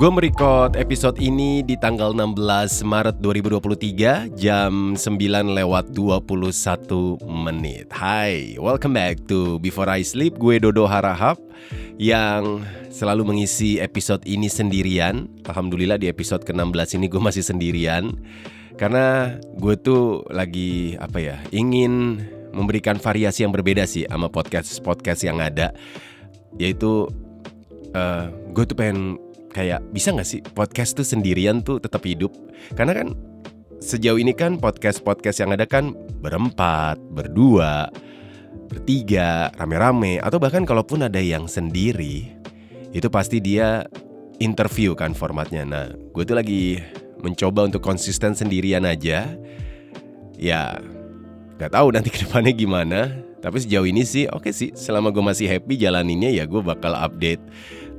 Gue merecord episode ini di tanggal 16 Maret 2023 jam 9 lewat 21 menit. Hai, welcome back to Before I Sleep. Gue Dodo Harahap yang selalu mengisi episode ini sendirian. Alhamdulillah di episode ke-16 ini gue masih sendirian. Karena gue tuh lagi apa ya, ingin memberikan variasi yang berbeda sih sama podcast-podcast yang ada. Yaitu uh, gue tuh pengen kayak bisa gak sih podcast tuh sendirian tuh tetap hidup? Karena kan sejauh ini kan podcast-podcast yang ada kan berempat, berdua, bertiga, rame-rame, atau bahkan kalaupun ada yang sendiri, itu pasti dia interview kan formatnya. Nah, gue tuh lagi mencoba untuk konsisten sendirian aja. Ya, gak tahu nanti ke depannya gimana. Tapi sejauh ini sih oke okay sih. Selama gue masih happy jalaninnya ya gue bakal update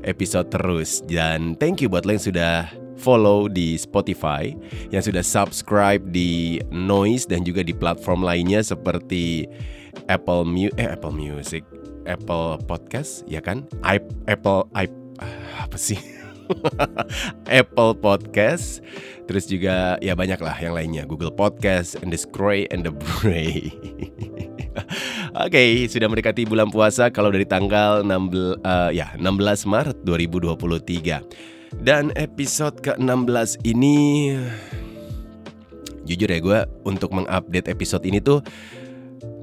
episode terus. Dan thank you buat lo yang sudah follow di Spotify Yang sudah subscribe di Noise dan juga di platform lainnya seperti Apple, Mu eh, Apple Music Apple Podcast ya kan? I Apple I apa sih? Apple Podcast Terus juga ya banyak lah yang lainnya. Google Podcast And the Scray and the Bray Oke, okay, sudah mendekati bulan puasa kalau dari tanggal 16 uh, ya 16 Maret 2023. Dan episode ke-16 ini jujur ya gue untuk mengupdate episode ini tuh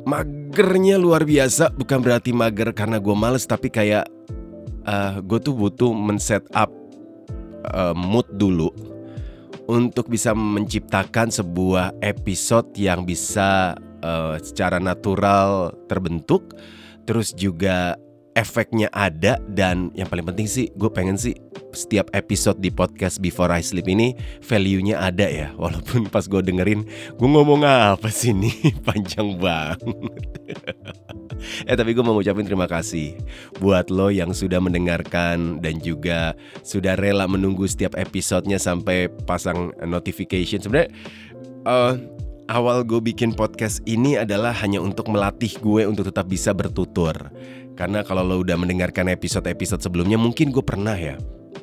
magernya luar biasa, bukan berarti mager karena gue males tapi kayak uh, gue tuh butuh men-set up uh, mood dulu untuk bisa menciptakan sebuah episode yang bisa uh, secara natural terbentuk, terus juga efeknya ada dan yang paling penting sih gue pengen sih setiap episode di podcast Before I Sleep ini value-nya ada ya. Walaupun pas gue dengerin gue ngomong apa sih nih panjang banget. Eh tapi gue mau ucapin terima kasih buat lo yang sudah mendengarkan dan juga sudah rela menunggu setiap episodenya sampai pasang notification. Sebenarnya uh, awal gue bikin podcast ini adalah hanya untuk melatih gue untuk tetap bisa bertutur. Karena kalau lo udah mendengarkan episode-episode sebelumnya, mungkin gue pernah ya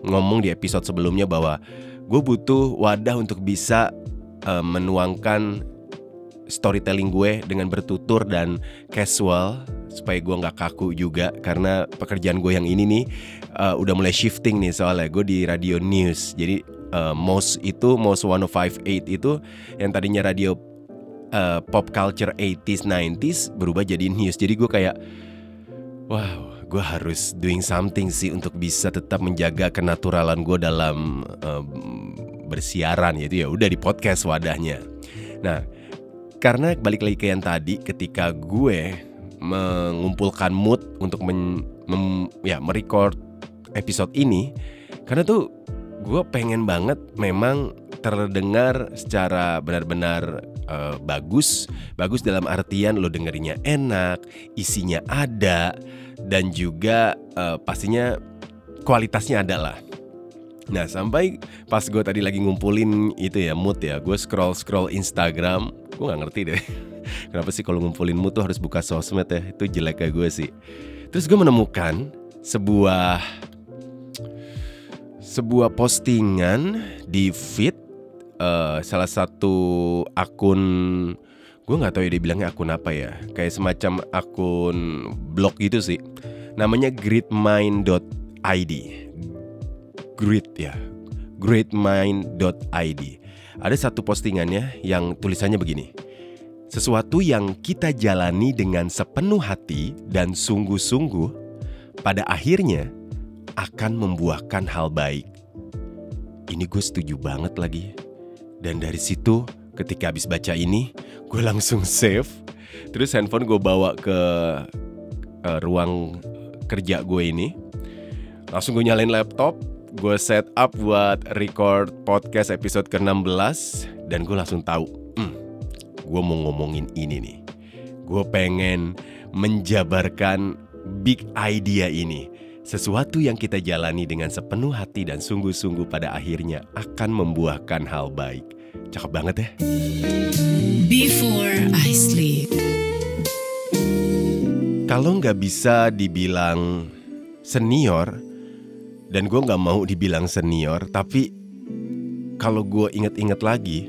ngomong di episode sebelumnya bahwa gue butuh wadah untuk bisa uh, menuangkan storytelling gue dengan bertutur dan casual supaya gue nggak kaku juga. Karena pekerjaan gue yang ini nih uh, udah mulai shifting nih soalnya. Gue di radio news. Jadi uh, most itu most 1058 itu yang tadinya radio uh, pop culture 80s 90s berubah jadi news. Jadi gue kayak wow gue harus doing something sih untuk bisa tetap menjaga kenaturalan gue dalam uh, bersiaran yaitu ya. Udah di podcast wadahnya. Nah karena balik lagi ke yang tadi ketika gue mengumpulkan mood untuk men, mem, ya merecord episode ini karena tuh gue pengen banget memang terdengar secara benar-benar uh, bagus, bagus dalam artian lo dengerinnya enak, isinya ada, dan juga uh, pastinya kualitasnya ada lah. Nah sampai pas gue tadi lagi ngumpulin itu ya mood ya, gue scroll scroll Instagram, gue nggak ngerti deh. Kenapa sih kalau ngumpulin mood tuh harus buka sosmed ya? Itu jelek kayak gue sih. Terus gue menemukan sebuah sebuah postingan di feed uh, salah satu akun gue nggak tahu ya dibilangnya akun apa ya kayak semacam akun blog gitu sih. Namanya greatmind.id great ya greatmind.id ada satu postingannya yang tulisannya begini sesuatu yang kita jalani dengan sepenuh hati dan sungguh-sungguh pada akhirnya akan membuahkan hal baik. Ini gue setuju banget lagi dan dari situ ketika habis baca ini gue langsung save. Terus handphone gue bawa ke uh, ruang kerja gue ini. Langsung gue nyalain laptop, gue set up buat record podcast episode ke-16 dan gue langsung tahu, hmm, gue mau ngomongin ini nih. Gue pengen menjabarkan big idea ini sesuatu yang kita jalani dengan sepenuh hati dan sungguh-sungguh pada akhirnya akan membuahkan hal baik. Cakep banget ya. Before I sleep. Kalau nggak bisa dibilang senior Dan gue nggak mau dibilang senior, tapi kalau gue inget-inget lagi,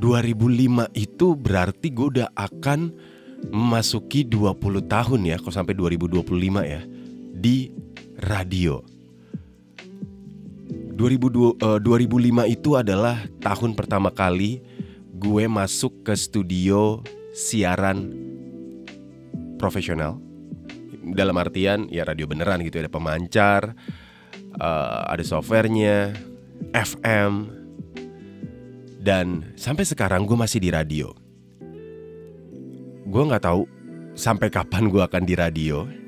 2005 itu berarti gue udah akan memasuki 20 tahun ya, kalau sampai 2025 ya, di radio. 2002, uh, 2005 itu adalah tahun pertama kali gue masuk ke studio siaran profesional. Dalam artian ya radio beneran gitu, ada pemancar, uh, ada softwarenya, FM, dan sampai sekarang gue masih di radio. Gue nggak tahu sampai kapan gue akan di radio.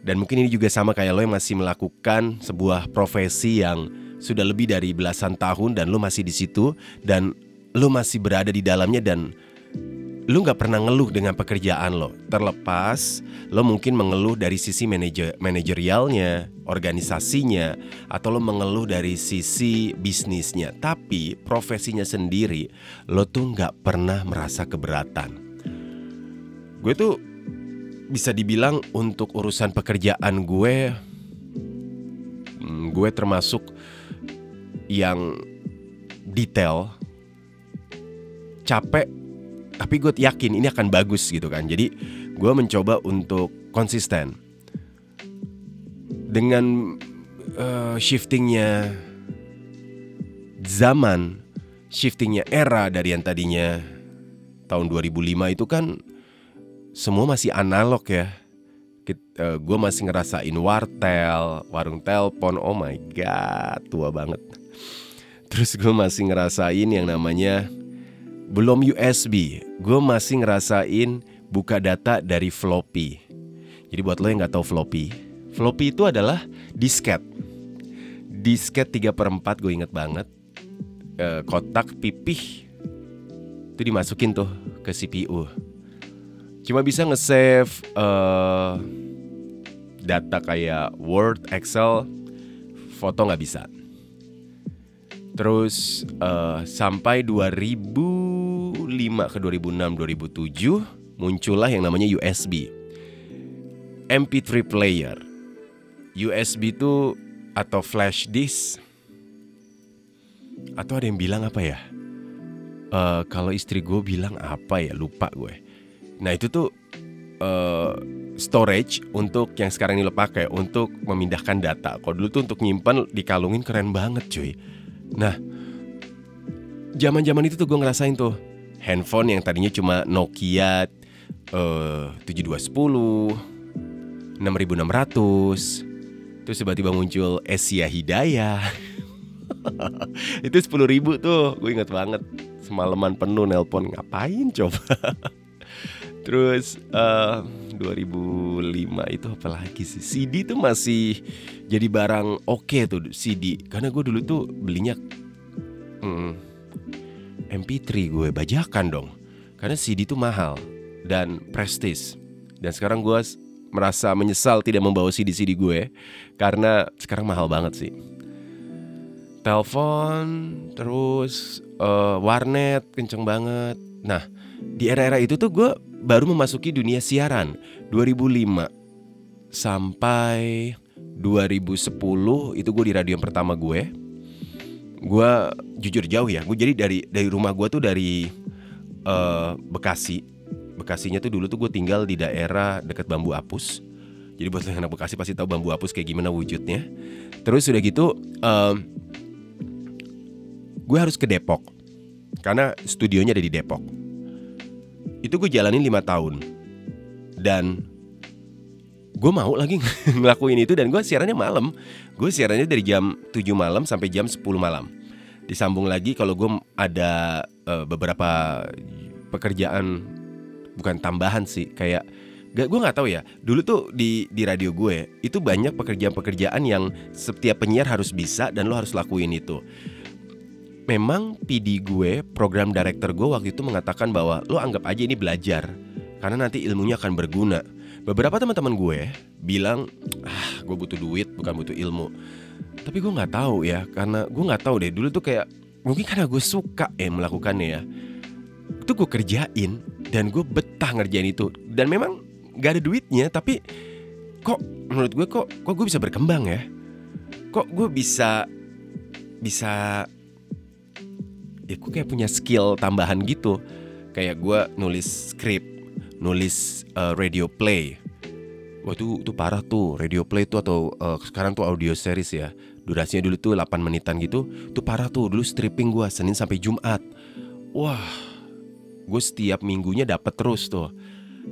Dan mungkin ini juga sama kayak lo yang masih melakukan sebuah profesi yang sudah lebih dari belasan tahun dan lo masih di situ dan lo masih berada di dalamnya dan lu nggak pernah ngeluh dengan pekerjaan lo. Terlepas lo mungkin mengeluh dari sisi manajer manajerialnya, organisasinya, atau lo mengeluh dari sisi bisnisnya. Tapi profesinya sendiri lo tuh nggak pernah merasa keberatan. Gue tuh bisa dibilang untuk urusan pekerjaan gue, hmm, gue termasuk yang detail, capek tapi gue yakin ini akan bagus gitu kan. Jadi gue mencoba untuk konsisten dengan uh, shiftingnya zaman shiftingnya era dari yang tadinya tahun 2005 itu kan semua masih analog ya uh, eh, gue masih ngerasain wartel warung telpon oh my god tua banget terus gue masih ngerasain yang namanya belum USB, gue masih ngerasain buka data dari floppy. Jadi buat lo yang nggak tahu floppy, floppy itu adalah disket. Disket 3 per 4 gue inget banget. E, kotak pipih itu dimasukin tuh ke CPU. Cuma bisa nge-save uh, data kayak Word, Excel, foto nggak bisa. Terus uh, sampai 2005 ke 2006 2007 muncullah yang namanya USB. MP3 player. USB itu atau flash disk atau ada yang bilang apa ya? Uh, kalau istri gue bilang apa ya lupa gue. Nah itu tuh uh, storage untuk yang sekarang ini lo pakai untuk memindahkan data. Kalau dulu tuh untuk nyimpan dikalungin keren banget cuy Nah, zaman-zaman itu tuh gue ngerasain tuh handphone yang tadinya cuma Nokia uh, 7210, 6600, terus tiba-tiba muncul Asia Hidayah. itu 10 ribu tuh, gue inget banget. Semalaman penuh nelpon ngapain coba. Terus uh, eh, 2005 itu apa lagi sih? CD tuh masih jadi barang oke okay tuh CD karena gue dulu tuh belinya hmm, MP3 gue bajakan dong. Karena CD tuh mahal dan prestis. Dan sekarang gue merasa menyesal tidak membawa CD-CD gue karena sekarang mahal banget sih. Telepon, terus uh, warnet kenceng banget. Nah, di era-era itu tuh gue baru memasuki dunia siaran 2005 sampai 2010 itu gue di radio yang pertama gue. Gue jujur jauh ya. Gue jadi dari dari rumah gue tuh dari uh, Bekasi. Bekasinya tuh dulu tuh gue tinggal di daerah dekat Bambu Apus. Jadi buat anak Bekasi pasti tahu Bambu Apus kayak gimana wujudnya. Terus udah gitu, um, gue harus ke Depok karena studionya ada di Depok itu gue jalanin lima tahun. Dan gue mau lagi ngelakuin itu dan gue siarannya malam. Gue siarannya dari jam 7 malam sampai jam 10 malam. Disambung lagi kalau gue ada uh, beberapa pekerjaan bukan tambahan sih kayak gak gue nggak tahu ya. Dulu tuh di di radio gue itu banyak pekerjaan-pekerjaan yang setiap penyiar harus bisa dan lo harus lakuin itu memang PD gue, program director gue waktu itu mengatakan bahwa lo anggap aja ini belajar karena nanti ilmunya akan berguna. Beberapa teman-teman gue bilang, ah gue butuh duit bukan butuh ilmu. Tapi gue nggak tahu ya karena gue nggak tahu deh dulu tuh kayak mungkin karena gue suka ya melakukannya ya. Itu gue kerjain dan gue betah ngerjain itu dan memang gak ada duitnya tapi kok menurut gue kok kok gue bisa berkembang ya kok gue bisa bisa ya gue kayak punya skill tambahan gitu. Kayak gue nulis skrip nulis uh, radio play. Wah itu, itu parah tuh. Radio play tuh atau uh, sekarang tuh audio series ya. Durasinya dulu tuh 8 menitan gitu. Itu parah tuh. Dulu stripping gue Senin sampai Jumat. Wah Gue setiap minggunya dapat terus tuh.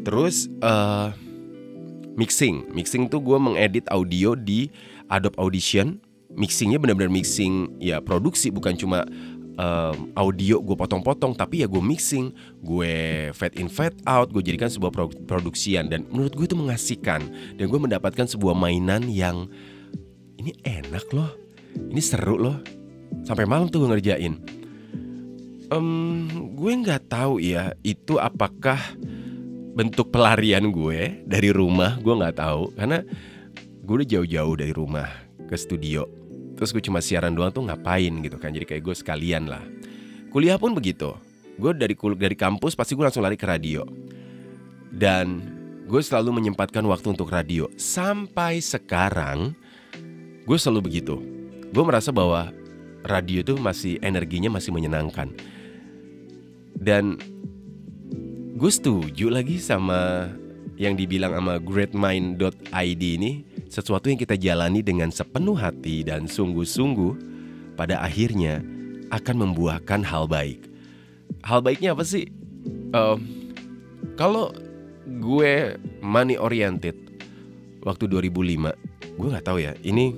Terus uh, Mixing. Mixing tuh gue mengedit audio di Adobe Audition. Mixingnya benar-benar mixing Ya produksi. Bukan cuma um, audio gue potong-potong tapi ya gue mixing gue fade in fade out gue jadikan sebuah pro produksian. Dan menurut gue itu mengasihkan. Dan gue mendapatkan sebuah mainan yang ini enak loh. Ini seru loh. Sampai malam tuh gue ngerjain. Um, gue nggak tahu ya itu apakah bentuk pelarian gue dari rumah? Gue nggak tahu. Karena gue udah jauh-jauh dari rumah ke studio Terus gue cuma siaran doang tuh ngapain gitu kan. Jadi kayak gue sekalian lah. Kuliah pun begitu. Gue dari dari kampus pasti gue langsung lari ke radio. Dan gue selalu menyempatkan waktu untuk radio. Sampai sekarang Gue selalu begitu. Gue merasa bahwa radio tuh masih energinya masih menyenangkan. Dan gue setuju lagi sama yang dibilang sama greatmind.id ini sesuatu yang kita jalani dengan sepenuh hati dan sungguh-sungguh pada akhirnya akan membuahkan hal baik. Hal baiknya apa sih? Uh, kalau gue money oriented waktu 2005, gue nggak tahu ya. Ini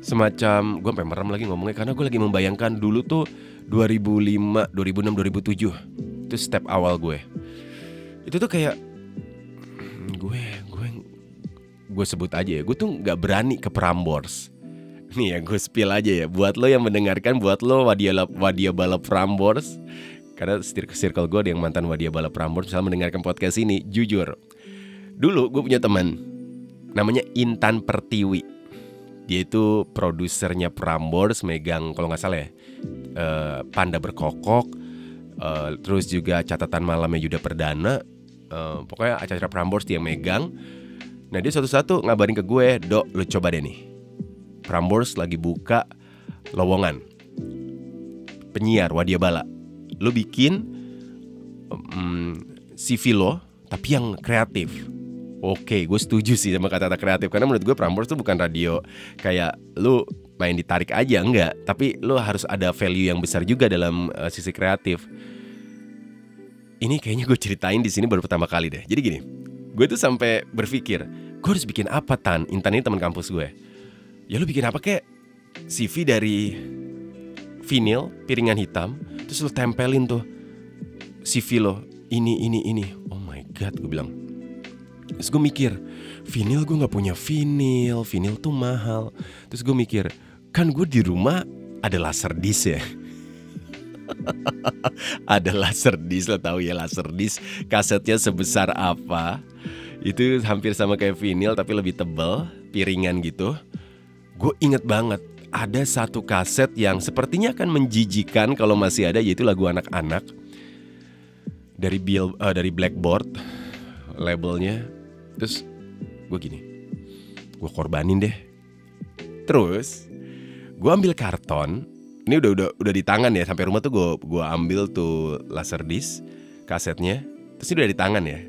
semacam gue sampai merem lagi ngomongnya karena gue lagi membayangkan dulu tuh 2005, 2006, 2007 itu step awal gue. Itu tuh kayak gue gue sebut aja ya gue tuh nggak berani ke Prambors. Nih ya gue spill aja ya. Buat lo yang mendengarkan buat lo wadia wadia balap Prambors. Karena circle gue ada yang mantan wadia balap Prambors misalnya mendengarkan podcast ini jujur. Dulu gue punya teman namanya Intan Pertiwi. Dia itu produsernya Prambors megang kalau nggak salah ya uh, Panda Berkokok uh, terus juga catatan malamnya Yuda Perdana. Uh, pokoknya acara Prambors dia megang Nah dia satu-satu ngabarin ke gue, Dok lu coba deh nih. Prambors lagi buka lowongan. Penyiar Wadia Bala. Lu bikin um, CV lo tapi yang kreatif. Oke, gue setuju sih sama kata-kata kreatif. Karena menurut gue Prambors tuh bukan radio Kayak lu main ditarik aja, enggak. Tapi lu harus ada value yang besar juga dalam uh, sisi kreatif. Ini kayaknya gue ceritain di sini baru pertama kali deh. Jadi gini, gue tuh sampai berpikir gue harus bikin apa tan? Intan ini teman kampus gue. Ya lu bikin apa kek? CV dari vinil piringan hitam terus lu tempelin tuh CV lo ini ini ini. Oh my god gue bilang. Terus gue mikir vinil gue nggak punya vinil vinil tuh mahal. Terus gue mikir kan gue di rumah ada laser disc ya ada laser disc lo tahu ya laser disc kasetnya sebesar apa itu hampir sama kayak vinyl tapi lebih tebal, piringan gitu. Gue inget banget ada satu kaset yang sepertinya akan menjijikan kalau masih ada yaitu lagu anak-anak dari Bill uh, dari Blackboard labelnya. Terus gue gini, gue korbanin deh. Terus gue ambil karton. Ini udah udah udah di tangan ya sampai rumah tuh gue gue ambil tuh laser disc kasetnya. Terus ini udah di tangan ya.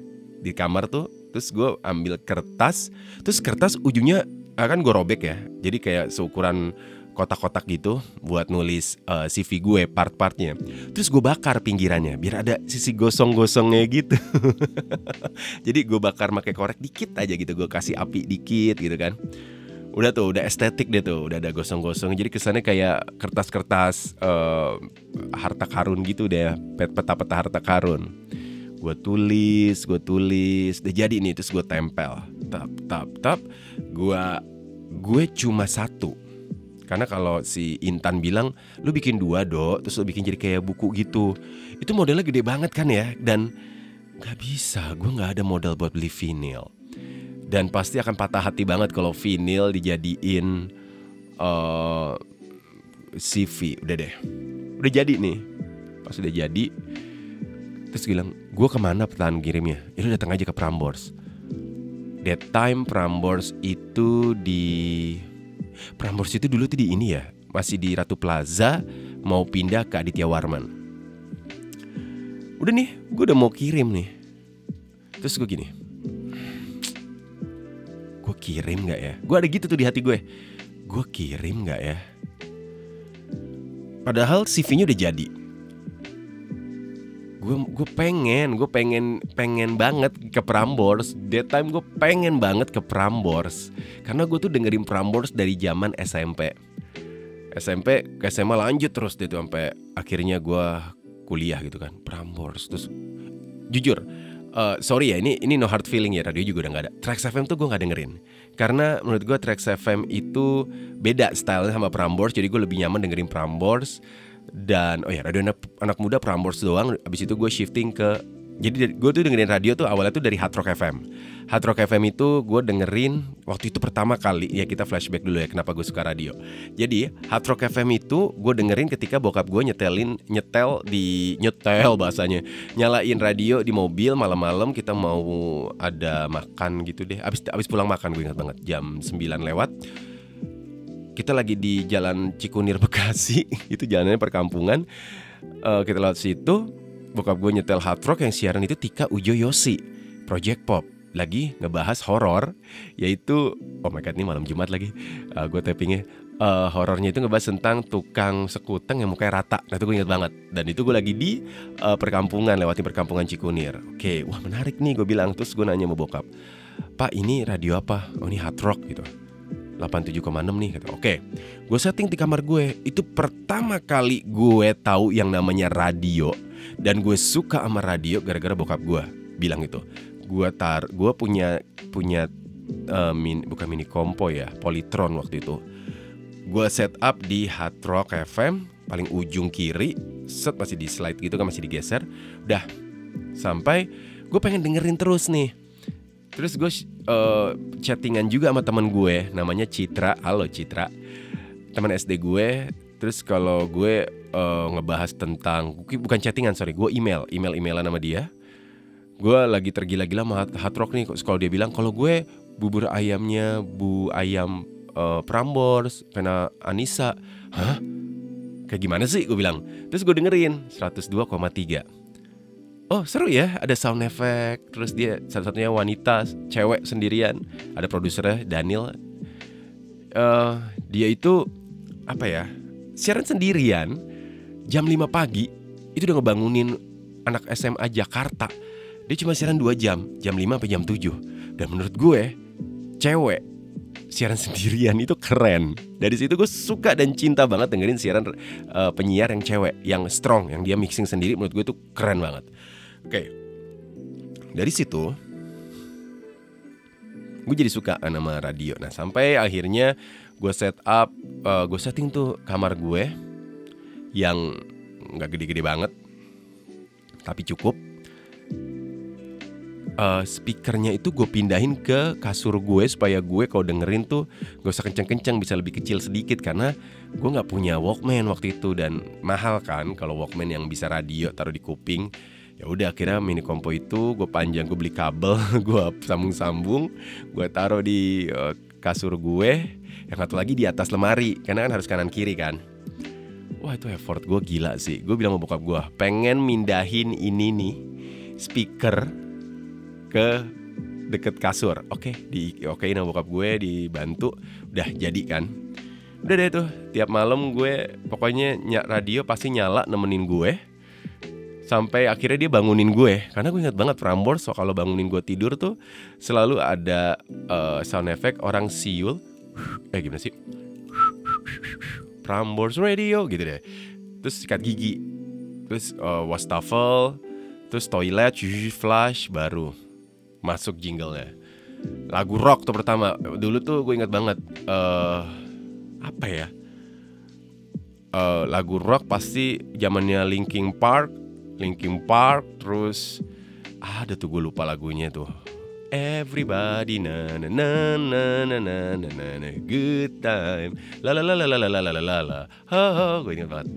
Di kamar tuh terus gue ambil kertas terus kertas ujungnya akan gue robek ya jadi kayak seukuran kotak-kotak gitu buat nulis uh, eh, CV gue part-partnya. Terus gue bakar pinggirannya biar ada sisi gosong-gosongnya gitu. Jadi gue bakar pakai korek dikit aja gitu gue kasih api dikit gitu kan udah tuh udah estetik deh tuh udah ada gosong-gosong. Jadi kesannya kayak kertas-kertas uh, harta karun gitu deh peta-peta harta karun. Gue tulis gue tulis udah jadi nih terus gue tempel. Tap tap tap. Gue gue cuma satu. Karena kalau si Intan bilang lu bikin dua dok terus lu bikin jadi kayak buku gitu. Itu modelnya gede banget kan ya dan nggak bisa. Gue nggak ada modal buat beli vinil dan pasti akan patah hati banget kalau vinil dijadiin uh, eh, CV udah deh. Udah jadi nih. Pas udah jadi terus bilang gue ke mana pertahanan kirimnya? Ya lu datang aja ke Prambors. That time Prambors itu di Prambors itu dulu tuh di ini ya Masih di Ratu Plaza Mau pindah ke Aditya Warman. Udah nih gue udah mau kirim nih. Terus gue gini kirim gak ya? Gue ada gitu tuh di hati gue. Gue kirim gak ya? Padahal CV-nya udah jadi. Gue gue pengen gue pengen pengen banget ke Prambors. That time gue pengen banget ke Prambors. Karena gue tuh dengerin Prambors dari zaman SMP SMP ke SMA lanjut terus deh tuh sampai akhirnya gue kuliah gitu kan. Prambors terus jujur uh, sorry ya ini ini no hard feeling ya radio juga udah nggak ada. Trax FM tuh gue nggak dengerin. Karena menurut gue Trax FM itu beda stylenya sama Prambors jadi gue lebih nyaman dengerin Prambors dan oh ya radio anak, anak muda Prambors doang. Abis itu gue shifting ke jadi gue tuh dengerin radio tuh awalnya tuh dari Hard Rock FM Hard Rock FM itu gue dengerin waktu itu pertama kali. Ya kita flashback dulu ya kenapa gue suka radio. Jadi Hard Rock FM itu gue dengerin ketika bokap gue nyetelin nyetel di nyetel bahasanya. Nyalain radio di mobil malam-malam kita mau ada makan gitu deh. Abis abis pulang makan gue ingat banget jam 9 lewat. Kita lagi di jalan Cikunir Bekasi. Itu jalannya perkampungan. Uh, kita lewat situ bokap gue nyetel hard rock yang siaran itu Tika Ujo Yosi Project Pop. Lagi ngebahas horor yaitu oh my god ini malam Jumat lagi. Uh, gue tappingnya. Uh, horornya itu ngebahas tentang tukang sekuteng yang mukanya rata. Nah itu gue inget banget. Dan itu gue lagi di uh, perkampungan lewatin perkampungan Cikunir. Oke wah menarik nih gue bilang. Terus gue nanya sama bokap pak ini radio apa? Oh ini hard rock gitu. 87,6 nih kata. Oke, gue setting di kamar gue. Itu pertama kali gue tahu yang namanya radio dan gue suka sama radio gara-gara bokap gue bilang itu. Gue tar, gue punya punya uh, min, bukan mini kompo ya, Polytron waktu itu. Gue set up di Hard Rock FM paling ujung kiri, set masih di slide gitu kan masih digeser. Udah sampai gue pengen dengerin terus nih Terus gue uh, chattingan juga sama teman gue namanya Citra. Halo Citra. Teman SD gue. Terus kalau gue uh, ngebahas tentang bukan chattingan sorry, gue email, email emailan sama dia. Gue lagi tergila-gila sama hard rock nih. Kalau dia bilang kalau gue bubur ayamnya bu ayam uh, Prambors, karena Anissa. Hah? Kayak gimana sih? Gue bilang. Terus gue dengerin 102,3 oh seru ya ada sound effect terus dia satu-satunya wanita cewek sendirian ada produsernya Daniel uh, dia itu apa ya siaran sendirian jam 5 pagi itu udah ngebangunin anak SMA Jakarta. Dia cuma siaran 2 jam jam 5 sampai jam 7 dan menurut gue cewek siaran sendirian itu keren. Dari situ gue suka dan cinta banget dengerin siaran uh, penyiar yang cewek yang strong yang dia mixing sendiri menurut gue itu keren banget. Oke, dari situ gue jadi suka nama radio. Nah sampai akhirnya gue set up, uh, gue setting tuh kamar gue yang nggak gede-gede banget, tapi cukup. Uh, speakernya itu gue pindahin ke kasur gue supaya gue kalau dengerin tuh gak usah kenceng-kenceng bisa lebih kecil sedikit karena gue nggak punya Walkman waktu itu dan mahal kan kalau Walkman yang bisa radio taruh di kuping. Ya udah akhirnya mini kompo itu gue panjang gue beli kabel gue sambung-sambung gue taruh di uh, kasur gue. Yang satu lagi di atas lemari karena kan harus kanan kiri kan wah itu effort gue gila sih. Gue bilang sama bokap gue pengen mindahin ini nih speaker ke deket kasur. Oke di oke nama bokap gue dibantu. Udah jadi kan. Udah deh tuh tiap malam gue pokoknya nyak radio pasti nyala nemenin gue. Sampai akhirnya dia bangunin gue. Karena gue ingat banget Prambors so kalau bangunin gue tidur tuh selalu ada uh, sound effect orang siul. Eh gimana sih Prambors Radio gitu deh. Terus sikat gigi. Terus uh, wastafel. Terus toilet flash baru. Masuk jinglenya. Lagu rock tuh pertama. Dulu tuh gue ingat banget uh, apa ya? Uh, lagu rock pasti zamannya Linkin Park Linkin Park terus ada tuh gue lupa lagunya tuh Everybody na na na na na na na na na good time la la la la la la la la la la ha ha gue ingat banget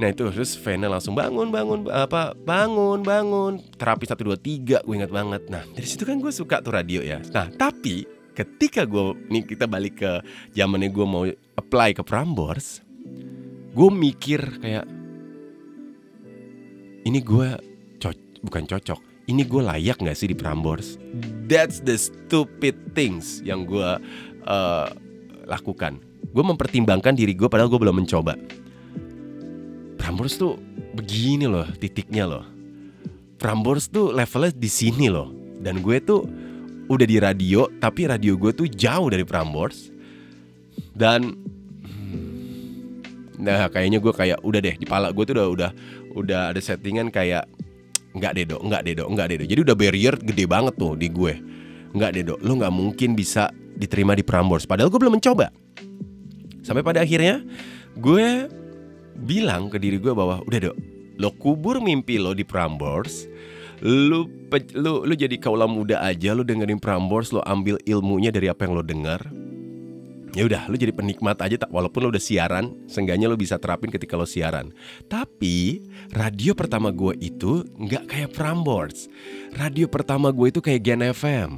Nah itu terus Vena langsung bangun bangun apa bangun bangun terapi satu dua tiga gue ingat banget. Nah dari situ kan gue suka tuh radio ya. Nah tapi ketika gue nih kita balik ke zamannya gue mau apply ke Prambors, gue mikir kayak ini gue co bukan cocok. Ini gue layak nggak sih di Prambors? That's the stupid things yang gue uh, lakukan. Gue mempertimbangkan diri gue padahal gue belum mencoba Prambors tuh begini loh titiknya loh. Prambors tuh levelnya di sini loh. Dan gue tuh udah di radio, tapi radio gue tuh jauh dari Prambors. Dan hmm, nah kayaknya gue kayak udah deh di pala gue tuh udah udah udah ada settingan kayak nggak deh dok, nggak deh dok, nggak deh dok. Jadi udah barrier gede banget tuh di gue. Nggak deh dok, lo nggak mungkin bisa diterima di Prambors. Padahal gue belum mencoba. Sampai pada akhirnya gue bilang ke diri gue bahwa udah dok lo kubur mimpi lo di Prambors lu lu lu jadi kaula muda aja lu dengerin Prambors lo ambil ilmunya dari apa yang lo dengar ya udah lu jadi penikmat aja tak walaupun lo udah siaran seenggaknya lo bisa terapin ketika lo siaran tapi radio pertama gue itu nggak kayak Prambors radio pertama gue itu kayak Gen FM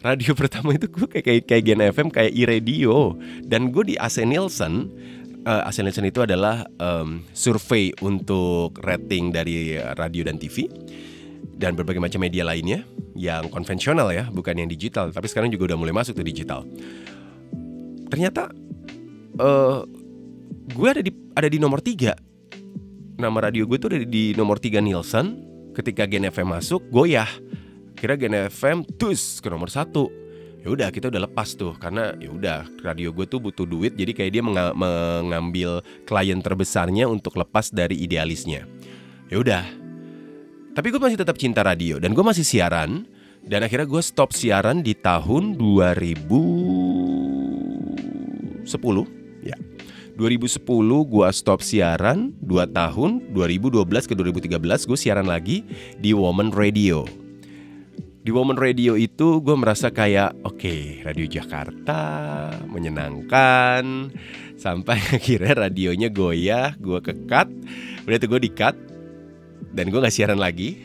radio pertama itu gue kayak kayak, kayak Gen FM kayak iRadio dan gue di AC Nielsen uh, eh, Nielsen itu adalah um, survei untuk rating dari radio dan TV dan berbagai macam media lainnya yang konvensional ya, bukan yang digital. Tapi sekarang juga udah mulai masuk ke digital. Ternyata uh, gue ada di ada di nomor tiga. Nama radio gue tuh ada di nomor tiga Nielsen. Ketika Gen FM masuk, goyah. Kira Gen FM tus ke nomor satu ya udah kita udah lepas tuh karena ya udah radio gue tuh butuh duit jadi kayak dia mengambil klien terbesarnya untuk lepas dari idealisnya ya udah tapi gue masih tetap cinta radio dan gue masih siaran dan akhirnya gue stop siaran di tahun 2010 ya. 2010 gue stop siaran 2 tahun 2012 ke 2013 gue siaran lagi di Woman Radio. Di Woman Radio itu gue merasa kayak oke okay, Radio Jakarta menyenangkan sampai akhirnya radionya goyah gue kekat udah tuh gue dikat dan gue nggak siaran lagi.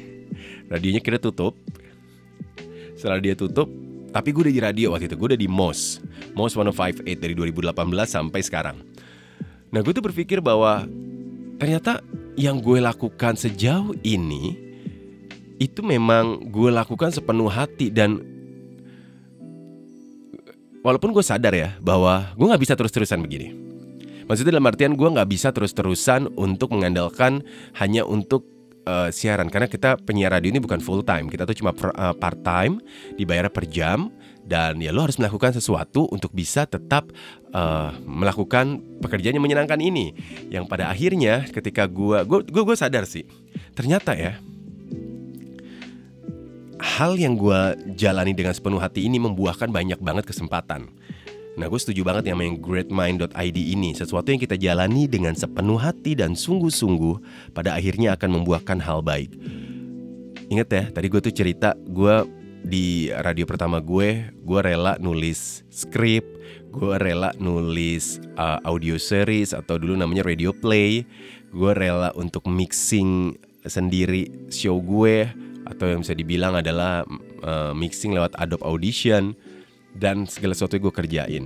Radionya kira tutup. Setelah dia tutup tapi gue udah di radio waktu itu gue udah di MOS MOS 105.8 dari 2018 sampai sekarang nah gue tuh berpikir bahwa ternyata yang gue lakukan sejauh ini itu memang gue lakukan sepenuh hati dan walaupun gue sadar ya bahwa gue nggak bisa terus-terusan begini. Maksudnya dalam artian gue nggak bisa terus-terusan untuk mengandalkan hanya untuk uh, siaran karena kita penyiar radio ini bukan full time, kita tuh cuma uh, part time, dibayar per jam dan ya lo harus melakukan sesuatu untuk bisa tetap uh, melakukan pekerjaan yang menyenangkan ini. Yang pada akhirnya ketika gue gue gue sadar sih ternyata ya hal yang gue jalani dengan sepenuh hati ini membuahkan banyak banget kesempatan. Nah gue setuju banget yang main greatmind.id ini. Sesuatu yang kita jalani dengan sepenuh hati dan sungguh-sungguh Pada akhirnya akan membuahkan hal baik. Ingat ya, tadi gue tuh cerita Gue di radio pertama gue Gue rela nulis skrip Gue rela nulis uh, audio series Atau dulu namanya radio play Gue rela untuk mixing sendiri show gue atau yang bisa dibilang adalah uh, mixing lewat Adobe Audition dan segala sesuatu yang gue kerjain.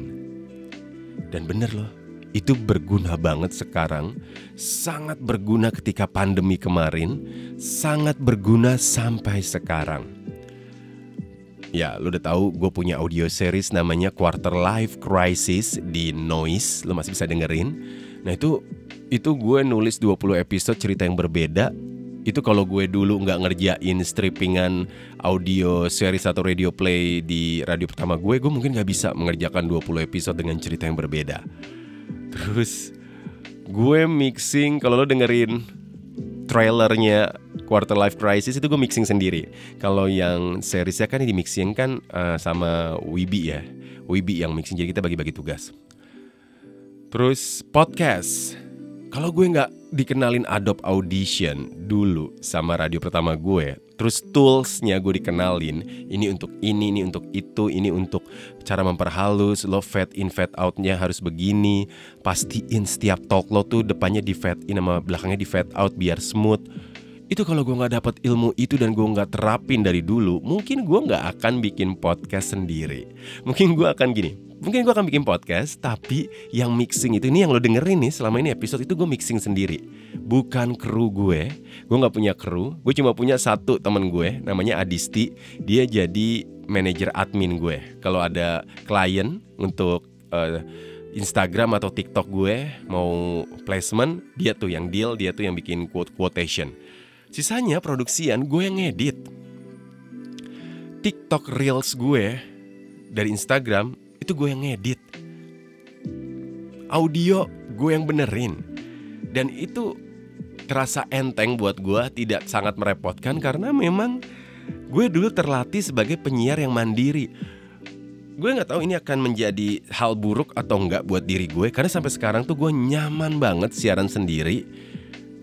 Dan bener loh, itu berguna banget sekarang, sangat berguna ketika pandemi kemarin, sangat berguna sampai sekarang. Ya, lo udah tahu gue punya audio series namanya Quarter Life Crisis di Noise, lo masih bisa dengerin. Nah itu itu gue nulis 20 episode cerita yang berbeda itu kalau gue dulu nggak ngerjain strippingan audio series atau radio play di radio pertama gue, gue mungkin nggak bisa mengerjakan 20 episode dengan cerita yang berbeda. Terus gue mixing kalau lo dengerin trailernya Quarter Life Crisis itu gue mixing sendiri. Kalau yang seriesnya kan di mixing kan uh, sama Wibi ya, Wibi yang mixing jadi kita bagi-bagi tugas. Terus podcast Kalau gue nggak dikenalin Adobe Audition dulu sama radio pertama gue, terus toolsnya gue dikenalin, ini untuk ini, ini untuk itu, ini untuk cara memperhalus, lo fade in, fade outnya harus begini, pastiin setiap talk lo tuh depannya di fade in sama belakangnya di fade out biar smooth. Itu kalau gue nggak dapat ilmu itu dan gue nggak terapin dari dulu, mungkin gue nggak akan bikin podcast sendiri. Mungkin gue akan gini, mungkin gue akan bikin podcast tapi yang mixing itu ini yang lo dengerin nih selama ini episode itu gue mixing sendiri. Bukan kru gue gue nggak punya kru gue cuma punya satu temen gue namanya Adisti. Dia jadi manajer admin gue. Kalau ada klien untuk uh, Instagram atau TikTok gue mau placement dia tuh yang deal dia tuh yang bikin quote quotation. Sisanya produksian gue yang ngedit. TikTok reels gue dari Instagram itu gue yang ngedit. Audio gue yang benerin. Dan itu terasa enteng buat gue tidak sangat merepotkan karena memang gue dulu terlatih sebagai penyiar yang mandiri. Gue nggak tahu ini akan menjadi hal buruk atau enggak buat diri gue karena sampai sekarang tuh gue nyaman banget siaran sendiri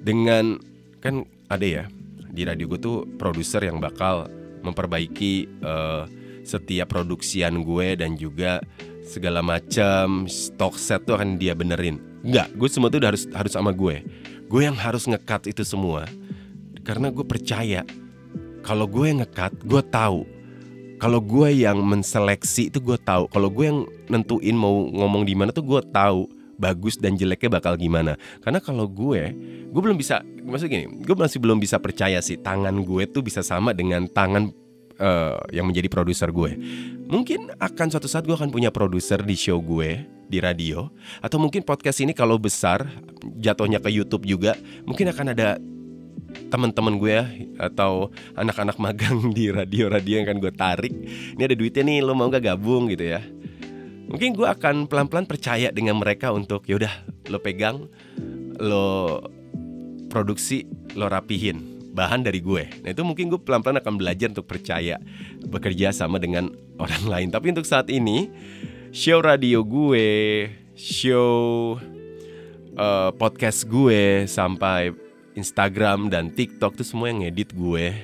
dengan kan ada ya di radio gue tuh produser yang bakal memperbaiki uh, setiap produksian gue dan juga segala macam stock set tuh akan dia benerin. Enggak, gue semua tuh harus harus sama gue. Gue yang harus ngekat itu semua karena gue percaya kalau gue yang ngekat, gue tahu. Kalau gue yang menseleksi itu gue tahu. Kalau gue yang nentuin mau ngomong di mana tuh gue tahu bagus dan jeleknya bakal gimana. Karena kalau gue, gue belum bisa, maksud gini, gue masih belum bisa percaya sih tangan gue tuh bisa sama dengan tangan uh, yang menjadi produser gue. Mungkin akan suatu saat gue akan punya produser di show gue di radio atau mungkin podcast ini kalau besar jatuhnya ke YouTube juga mungkin akan ada teman-teman gue ya atau anak-anak magang di radio-radio yang akan gue tarik. Ini ada duitnya nih, lo mau gak gabung gitu ya? Mungkin gue akan pelan-pelan percaya dengan mereka untuk yaudah lo pegang, lo produksi, lo rapihin bahan dari gue. Nah itu mungkin gue pelan-pelan akan belajar untuk percaya bekerja sama dengan orang lain. Tapi untuk saat ini show radio gue, show uh, podcast gue sampai Instagram dan TikTok tuh semua yang ngedit gue.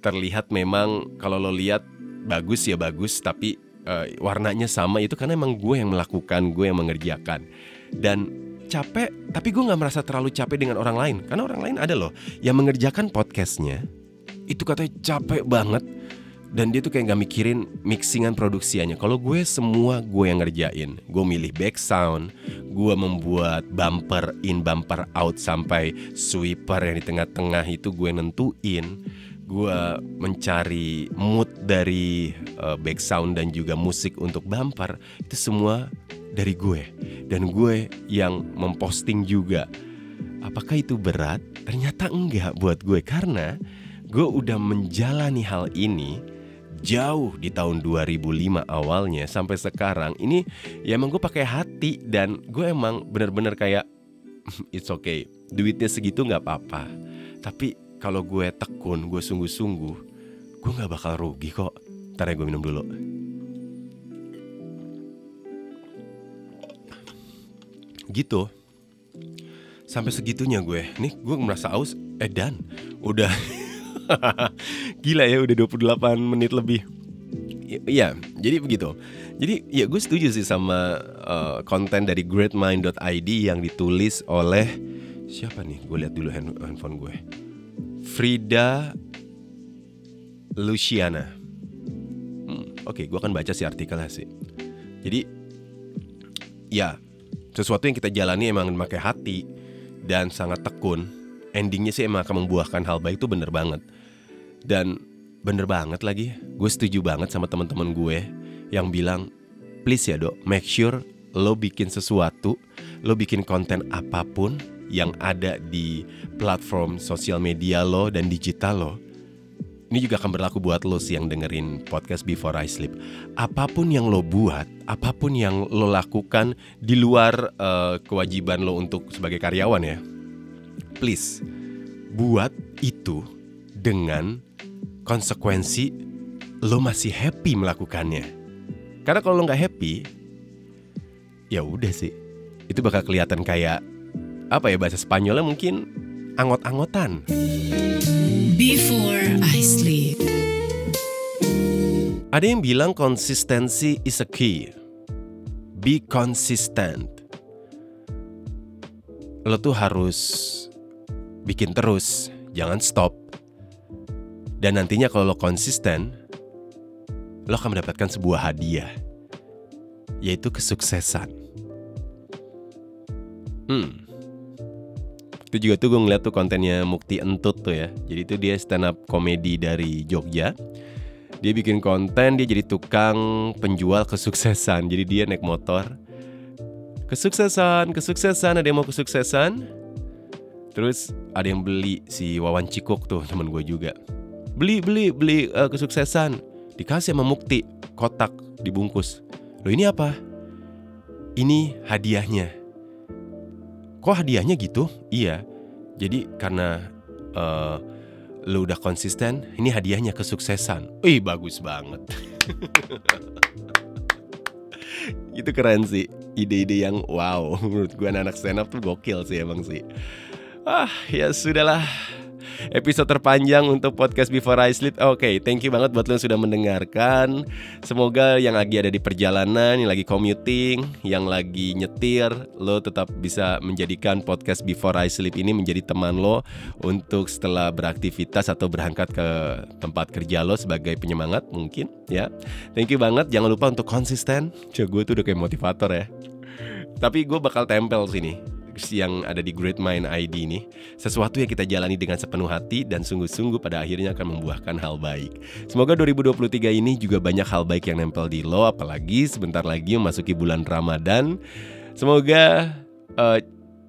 Terlihat memang kalau lo lihat bagus ya bagus, tapi uh, warnanya sama itu karena emang gue yang melakukan, gue yang mengerjakan. Dan capek tapi gue nggak merasa terlalu capek dengan orang lain. Karena orang lain ada loh yang mengerjakan podcastnya. Itu katanya capek banget. Dan dia tuh kayak nggak mikirin mixingan produksiannya. Kalau gue semua gue yang ngerjain. Gue milih back sound gue membuat bumper in bumper out sampai sweeper yang di tengah-tengah itu gue nentuin. Gue mencari mood dari uh, back sound dan juga musik untuk bumper. Itu semua dari gue. Dan gue yang memposting juga. Apakah itu berat? Ternyata enggak buat gue. Karena gue udah menjalani hal ini jauh di tahun 2005 awalnya sampai sekarang. Ini ya emang gue pakai hati dan gue emang bener-bener kayak it's okay. Duitnya segitu nggak apa-apa. Tapi kalau gue tekun gue sungguh-sungguh gue nggak bakal rugi kok. Ntar ya gue minum dulu gitu sampai segitunya gue nih gue merasa aus eh dan udah gila ya udah 28 menit lebih Iya, jadi begitu. Jadi ya gue setuju sih sama uh, konten dari greatmind.id yang ditulis oleh siapa nih? Gue lihat dulu handphone gue. Frida Luciana. Hmm, Oke, okay, gue akan baca si artikelnya sih. Jadi ya sesuatu yang kita jalani emang memakai hati dan sangat tekun. Endingnya sih emang akan membuahkan hal baik itu bener banget. Dan bener banget lagi gue setuju banget sama teman-teman gue yang bilang please ya dok make sure lo bikin sesuatu lo bikin konten apa pun yang ada di platform sosial media lo dan digital lo ini juga akan berlaku buat lo sih yang dengerin podcast Before I Sleep. Apa pun yang lo buat, apa pun yang lo lakukan di luar uh, kewajiban lo untuk sebagai karyawan ya, please buat itu dengan konsekuensi lo masih happy melakukannya. Karena kalau lo nggak happy, ya udah sih, itu bakal kelihatan kayak apa ya bahasa Spanyolnya mungkin angot-angotan. Before I sleep. Ada yang bilang konsistensi is a key. Be consistent. Lo tuh harus bikin terus, jangan stop. Dan nantinya kalau lo konsisten, lo akan mendapatkan sebuah hadiah, yaitu kesuksesan. Hmm. Itu juga tuh gue ngeliat tuh kontennya Mukti Entut tuh ya. Jadi itu dia stand up komedi dari Jogja. Dia bikin konten, dia jadi tukang penjual kesuksesan. Jadi dia naik motor. Kesuksesan, kesuksesan, ada yang mau kesuksesan. Terus ada yang beli si Wawan Cikuk tuh teman gue juga. Beli, beli, beli uh, kesuksesan. Dikasih sama Mukti, kotak dibungkus. Loh ini apa? Ini hadiahnya. Kok hadiahnya gitu? Iya. Jadi karena uh, lu udah konsisten, ini hadiahnya kesuksesan. Wih, bagus banget. itu keren sih. Ide-ide yang wow. Menurut gue anak-anak stand up tuh gokil sih emang sih. Ah, ya sudahlah episode terpanjang untuk podcast Before I Sleep. Oke, okay, thank you banget buat lo yang sudah mendengarkan. Semoga yang lagi ada di perjalanan, yang lagi commuting, yang lagi nyetir, lo tetap bisa menjadikan podcast Before I Sleep ini menjadi teman lo untuk setelah beraktivitas atau berangkat ke tempat kerja lo sebagai penyemangat mungkin ya. Thank you banget. Jangan lupa untuk konsisten. Coba gue tuh udah kayak motivator ya. Tapi gue bakal tempel sini yang ada di Great Mind ID ini sesuatu yang kita jalani dengan sepenuh hati dan sungguh-sungguh pada akhirnya akan membuahkan hal baik. Semoga 2023 ini juga banyak hal baik yang nempel di lo apalagi sebentar lagi memasuki bulan Ramadan. Semoga uh,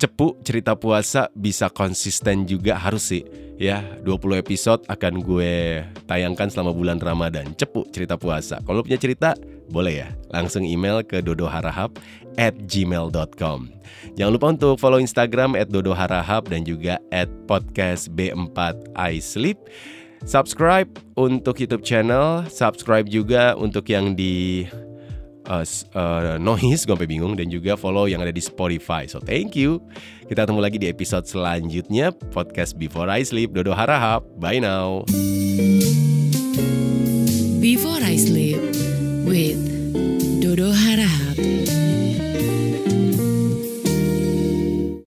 cepu cerita puasa bisa konsisten juga harus sih. Ya 20 episode akan gue tayangkan selama bulan Ramadan. Cepu cerita puasa. Kalau punya cerita boleh ya. Langsung email ke dodoharahap at gmail.com Jangan lupa untuk follow Instagram at dodoharahap dan juga at podcast B4 I Sleep. Subscribe untuk YouTube channel. Subscribe juga untuk yang di uh, uh, noise gue sampai bingung dan juga follow yang ada di Spotify. So thank you. Kita ketemu lagi di episode selanjutnya podcast Before I Sleep. Dodo harahap. Bye now. Before I Sleep with Dodo Harahap.